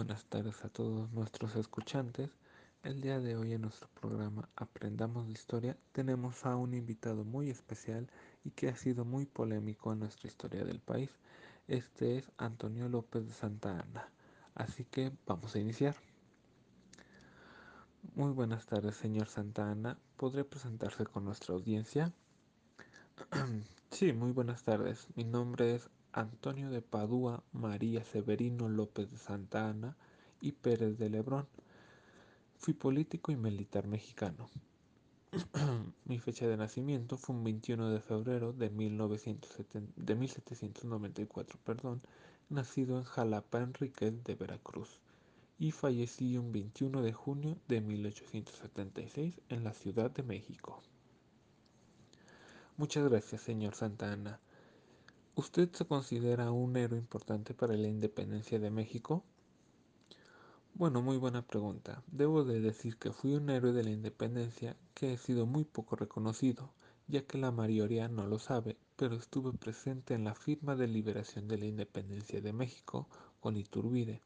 buenas tardes a todos nuestros escuchantes. El día de hoy en nuestro programa Aprendamos de Historia tenemos a un invitado muy especial y que ha sido muy polémico en nuestra historia del país. Este es Antonio López de Santa Ana. Así que vamos a iniciar. Muy buenas tardes, señor Santa Ana. ¿Podría presentarse con nuestra audiencia? sí, muy buenas tardes. Mi nombre es Antonio de Padua, María Severino López de Santa Ana y Pérez de Lebrón. Fui político y militar mexicano. Mi fecha de nacimiento fue un 21 de febrero de, 1970, de 1794, perdón, nacido en Jalapa, Enríquez de Veracruz, y fallecí un 21 de junio de 1876 en la Ciudad de México. Muchas gracias, señor Santa Ana. ¿Usted se considera un héroe importante para la independencia de México? Bueno, muy buena pregunta. Debo de decir que fui un héroe de la independencia que he sido muy poco reconocido, ya que la mayoría no lo sabe, pero estuve presente en la firma de liberación de la independencia de México con Iturbide,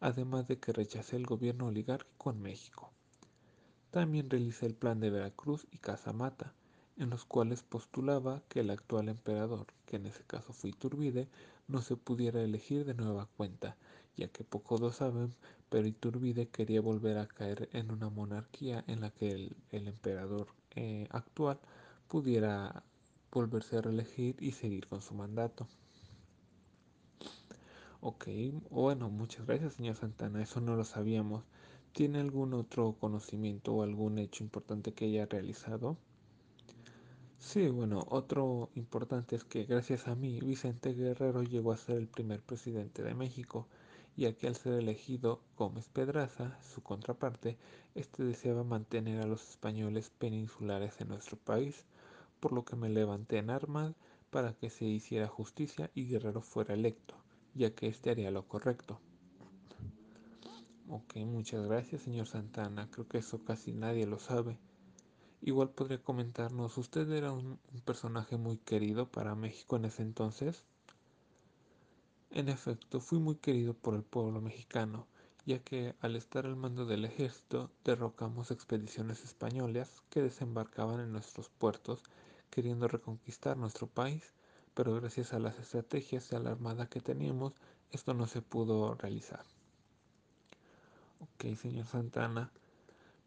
además de que rechacé el gobierno oligárquico en México. También realicé el plan de Veracruz y Casamata, en los cuales postulaba que el actual emperador, que en ese caso fue Iturbide, no se pudiera elegir de nueva cuenta, ya que pocos lo saben, pero Iturbide quería volver a caer en una monarquía en la que el, el emperador eh, actual pudiera volverse a reelegir y seguir con su mandato. Ok, bueno, muchas gracias señor Santana, eso no lo sabíamos. ¿Tiene algún otro conocimiento o algún hecho importante que haya realizado? Sí, bueno, otro importante es que gracias a mí Vicente Guerrero llegó a ser el primer presidente de México, ya que al ser elegido Gómez Pedraza, su contraparte, este deseaba mantener a los españoles peninsulares en nuestro país, por lo que me levanté en armas para que se hiciera justicia y Guerrero fuera electo, ya que este haría lo correcto. Ok, muchas gracias señor Santana, creo que eso casi nadie lo sabe. Igual podría comentarnos, ¿usted era un, personaje muy querido para México en ese entonces? En efecto, fui muy querido por el pueblo mexicano, ya que al estar al mando del ejército derrocamos expediciones españolas que desembarcaban en nuestros puertos queriendo reconquistar nuestro país, pero gracias a las estrategias y a la armada que teníamos, esto no se pudo realizar. Ok, señor Santana,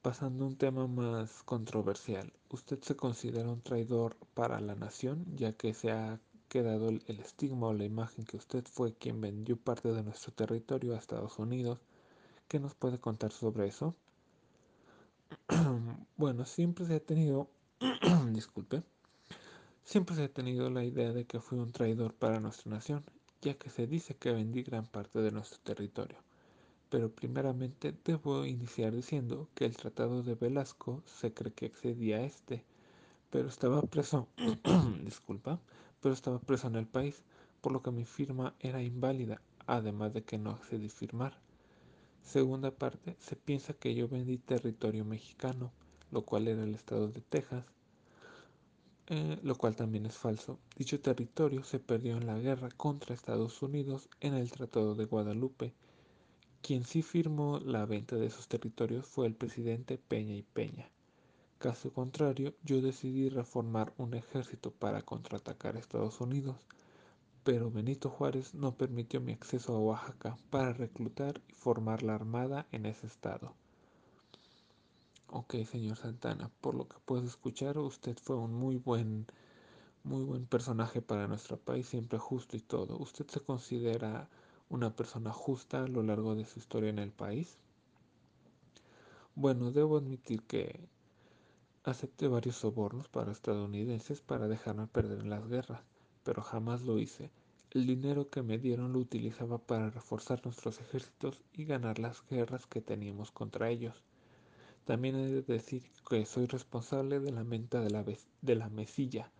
Pasando a un tema más controversial, ¿usted se considera un traidor para la nación, ya que se ha quedado el, estigma o la imagen que usted fue quien vendió parte de nuestro territorio a Estados Unidos? ¿Qué nos puede contar sobre eso? bueno, siempre se ha tenido, disculpe, siempre se ha tenido la idea de que fui un traidor para nuestra nación, ya que se dice que vendí gran parte de nuestro territorio pero primeramente debo iniciar diciendo que el Tratado de Velasco se cree que excedía a este, pero estaba preso, disculpa, pero estaba preso en el país, por lo que mi firma era inválida, además de que no accedí firmar. Segunda parte, se piensa que yo vendí territorio mexicano, lo cual era el estado de Texas, eh, lo cual también es falso. Dicho territorio se perdió en la guerra contra Estados Unidos en el Tratado de Guadalupe, quien sí firmó la venta de esos territorios fue el presidente Peña y Peña. Caso contrario, yo decidí reformar un ejército para contraatacar a Estados Unidos, pero Benito Juárez no permitió mi acceso a Oaxaca para reclutar y formar la armada en ese estado. Ok, señor Santana, por lo que puedo escuchar, usted fue un muy buen, muy buen personaje para nuestro país, siempre justo y todo. ¿Usted se considera una persona justa a lo largo de su historia en el país? Bueno, debo admitir que acepté varios sobornos para estadounidenses para dejarme perder en las guerras, pero jamás lo hice. El dinero que me dieron lo utilizaba para reforzar nuestros ejércitos y ganar las guerras que teníamos contra ellos. También he de decir que soy responsable de la venta de la, de la mesilla,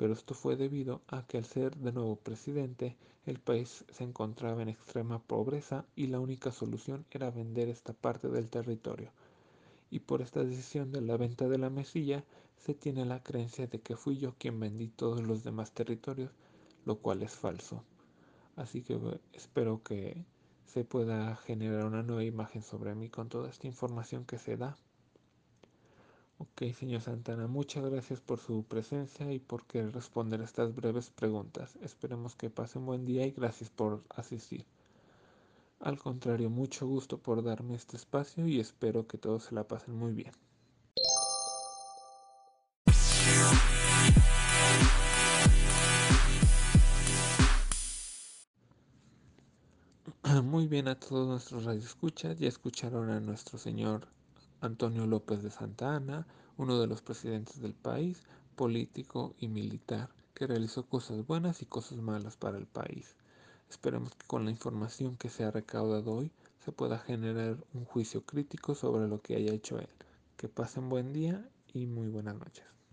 pero esto fue debido a que al ser de nuevo presidente, el país se encontraba en extrema pobreza y la única solución era vender esta parte del territorio. Y por esta decisión de la venta de la mesilla, se tiene la creencia de que fui yo quien vendí todos los demás territorios, lo cual es falso. Así que espero que se pueda generar una nueva imagen sobre mí con toda esta información que se da. Ok, señor Santana, muchas gracias por su presencia y por querer responder estas breves preguntas. Esperemos que pase un buen día y gracias por asistir. Al contrario, mucho gusto por darme este espacio y espero que todos se la pasen muy bien. Muy bien a todos nuestros radioescuchas, ya escucharon a nuestro señor Antonio López de Santa Ana, uno de los presidentes del país, político y militar, que realizó cosas buenas y cosas malas para el país. Esperemos que con la información que se ha recaudado hoy se pueda generar un juicio crítico sobre lo que haya hecho él. Que pasen buen día y muy buenas noches.